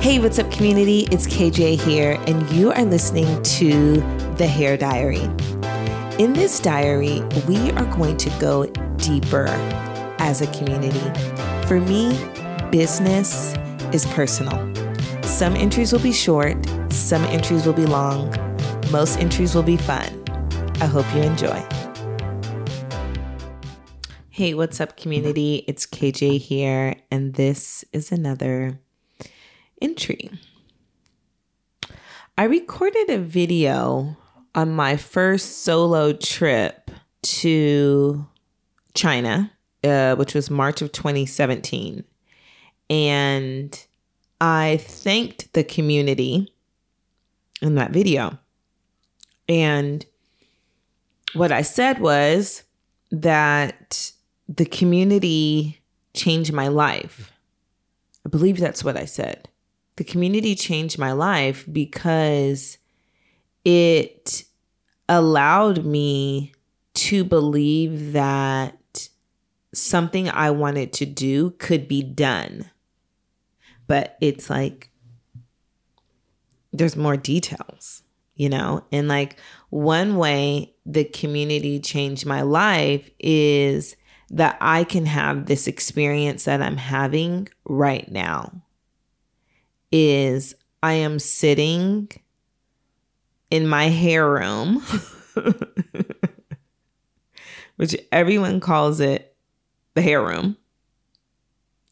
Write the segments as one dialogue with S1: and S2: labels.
S1: Hey, what's up, community? It's KJ here, and you are listening to The Hair Diary. In this diary, we are going to go deeper as a community. For me, business is personal. Some entries will be short, some entries will be long, most entries will be fun. I hope you enjoy. Hey, what's up, community? It's KJ here, and this is another entry. I recorded a video on my first solo trip to China, uh, which was March of 2017. And I thanked the community in that video. And what I said was that the community changed my life. I believe that's what I said the community changed my life because it allowed me to believe that something I wanted to do could be done. But it's like, there's more details, you know? And like, one way the community changed my life is that I can have this experience that I'm having right now is I am sitting in my hair room, which everyone calls it the hair room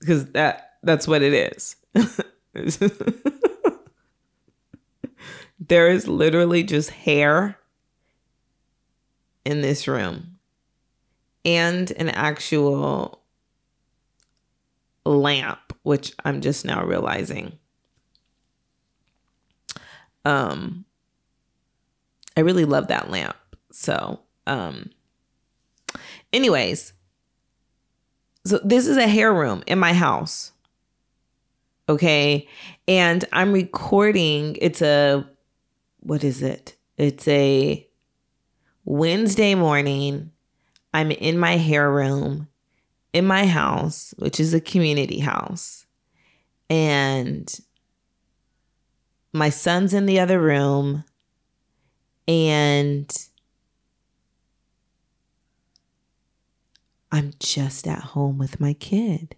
S1: because that that's what it is. there is literally just hair in this room and an actual lamp, which I'm just now realizing um, I really love that lamp. So, um, anyways, so this is a hair room in my house. Okay. And I'm recording, it's a, what is it? It's a Wednesday morning. I'm in my hair room in my house, which is a community house. And my son's in the other room and I'm just at home with my kid.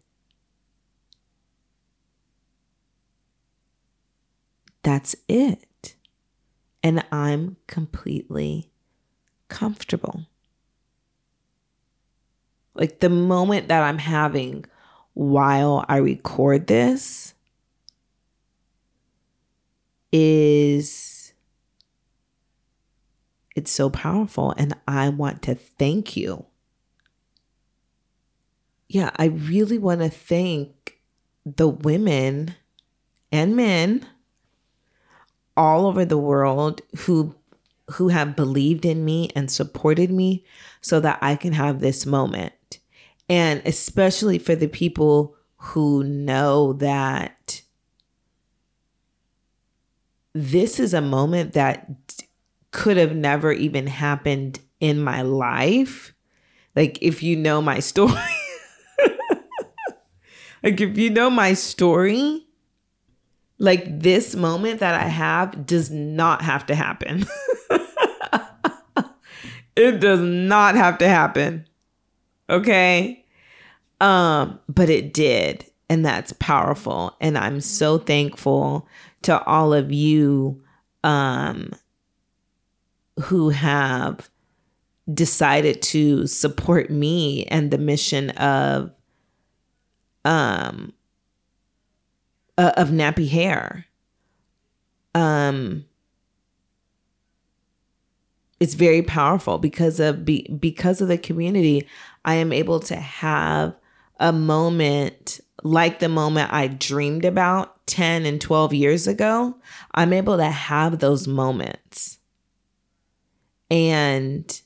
S1: That's it. And I'm completely comfortable. Like the moment that I'm having while I record this is it's so powerful and I want to thank you. Yeah, I really want to thank the women and men all over the world who who have believed in me and supported me so that I can have this moment. And especially for the people who know that this is a moment that could have never even happened in my life. Like, if you know my story, like, if you know my story, like, this moment that I have does not have to happen. it does not have to happen. Okay. Um, but it did. And that's powerful. And I'm so thankful to all of you um, who have decided to support me and the mission of um uh, of Knappy Hair. Um it's very powerful because of be, because of the community i am able to have a moment like the moment I dreamed about 10 and 12 years ago, I'm able to have those moments. And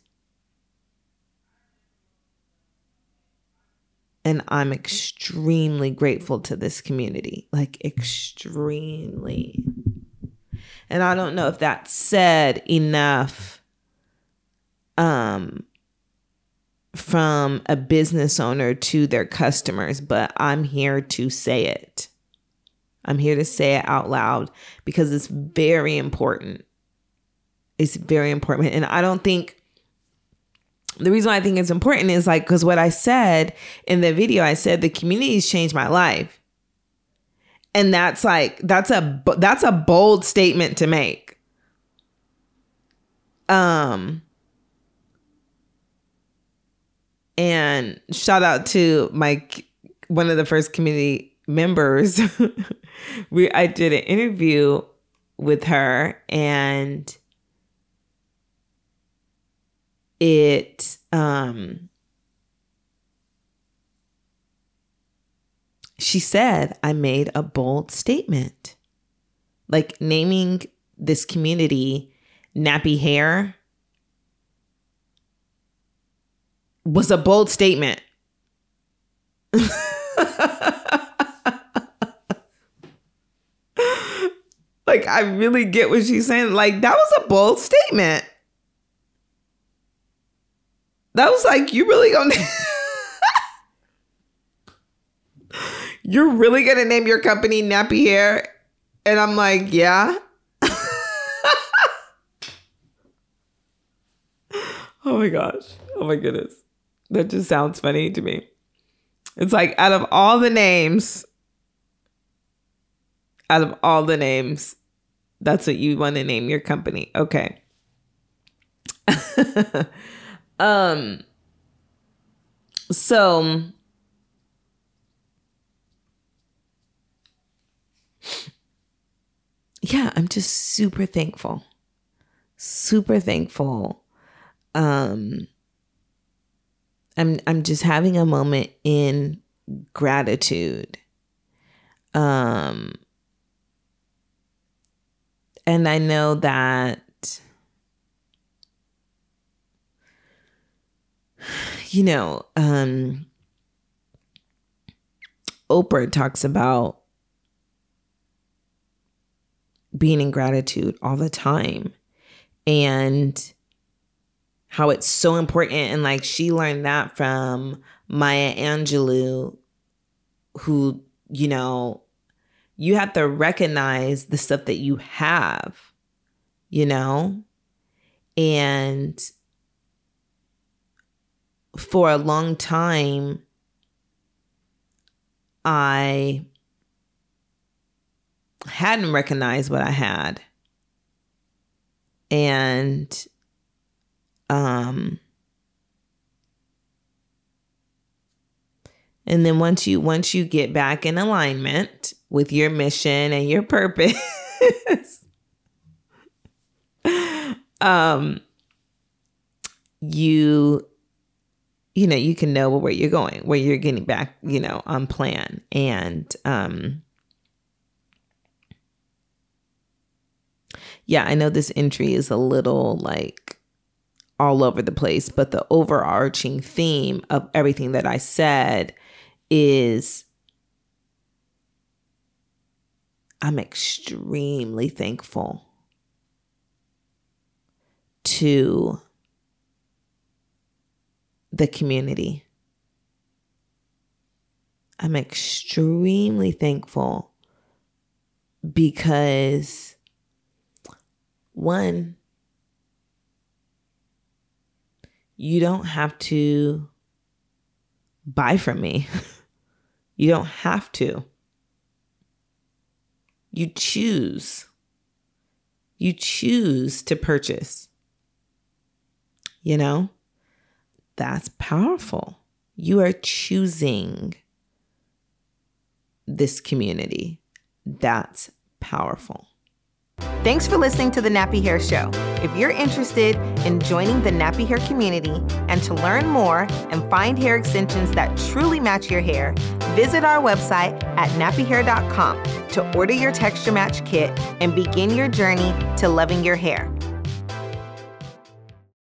S1: and I'm extremely grateful to this community. Like extremely. And I don't know if that said enough um from a business owner to their customers, but I'm here to say it. I'm here to say it out loud because it's very important. It's very important. And I don't think the reason I think it's important is like because what I said in the video, I said the community's changed my life. And that's like that's a that's a bold statement to make. Um and shout out to my one of the first community members. we I did an interview with her and it um she said I made a bold statement. Like naming this community Knappy Hair was a bold statement. like I really get what she's saying. Like that was a bold statement. That was like you really gonna You're really gonna name your company Knappy Hair? And I'm like, yeah. oh my gosh. Oh my goodness. That just sounds funny to me. It's like out of all the names, out of all the names, that's what you want to name your company. Okay. um so yeah, I'm just super thankful. Super thankful. Um I'm I'm just having a moment in gratitude. Um and I know that you know, um Oprah talks about being in gratitude all the time and how it's so important and like she learned that from Maya Angelou who you know you have to recognize the stuff that you have you know and for a long time I hadn't recognized what I had. And um and then once you once you get back in alignment with your mission and your purpose um you you know you can know where you're going where you're getting back you know on plan. And um yeah, I know this entry is a little like all over the place, but the overarching theme of everything that I said is I'm extremely thankful to the community. I'm extremely thankful because one, you don't have to buy from me. you don't have to. You choose. You choose to purchase. You know, that's powerful. You are choosing this community. That's powerful. Thanks for listening to the Knappy Hair Show. If you're interested in joining the Knappy Hair community and to learn more and find hair extensions that truly match your hair, visit our website at KnappyHair.com to order your texture match kit and begin your journey to loving your hair.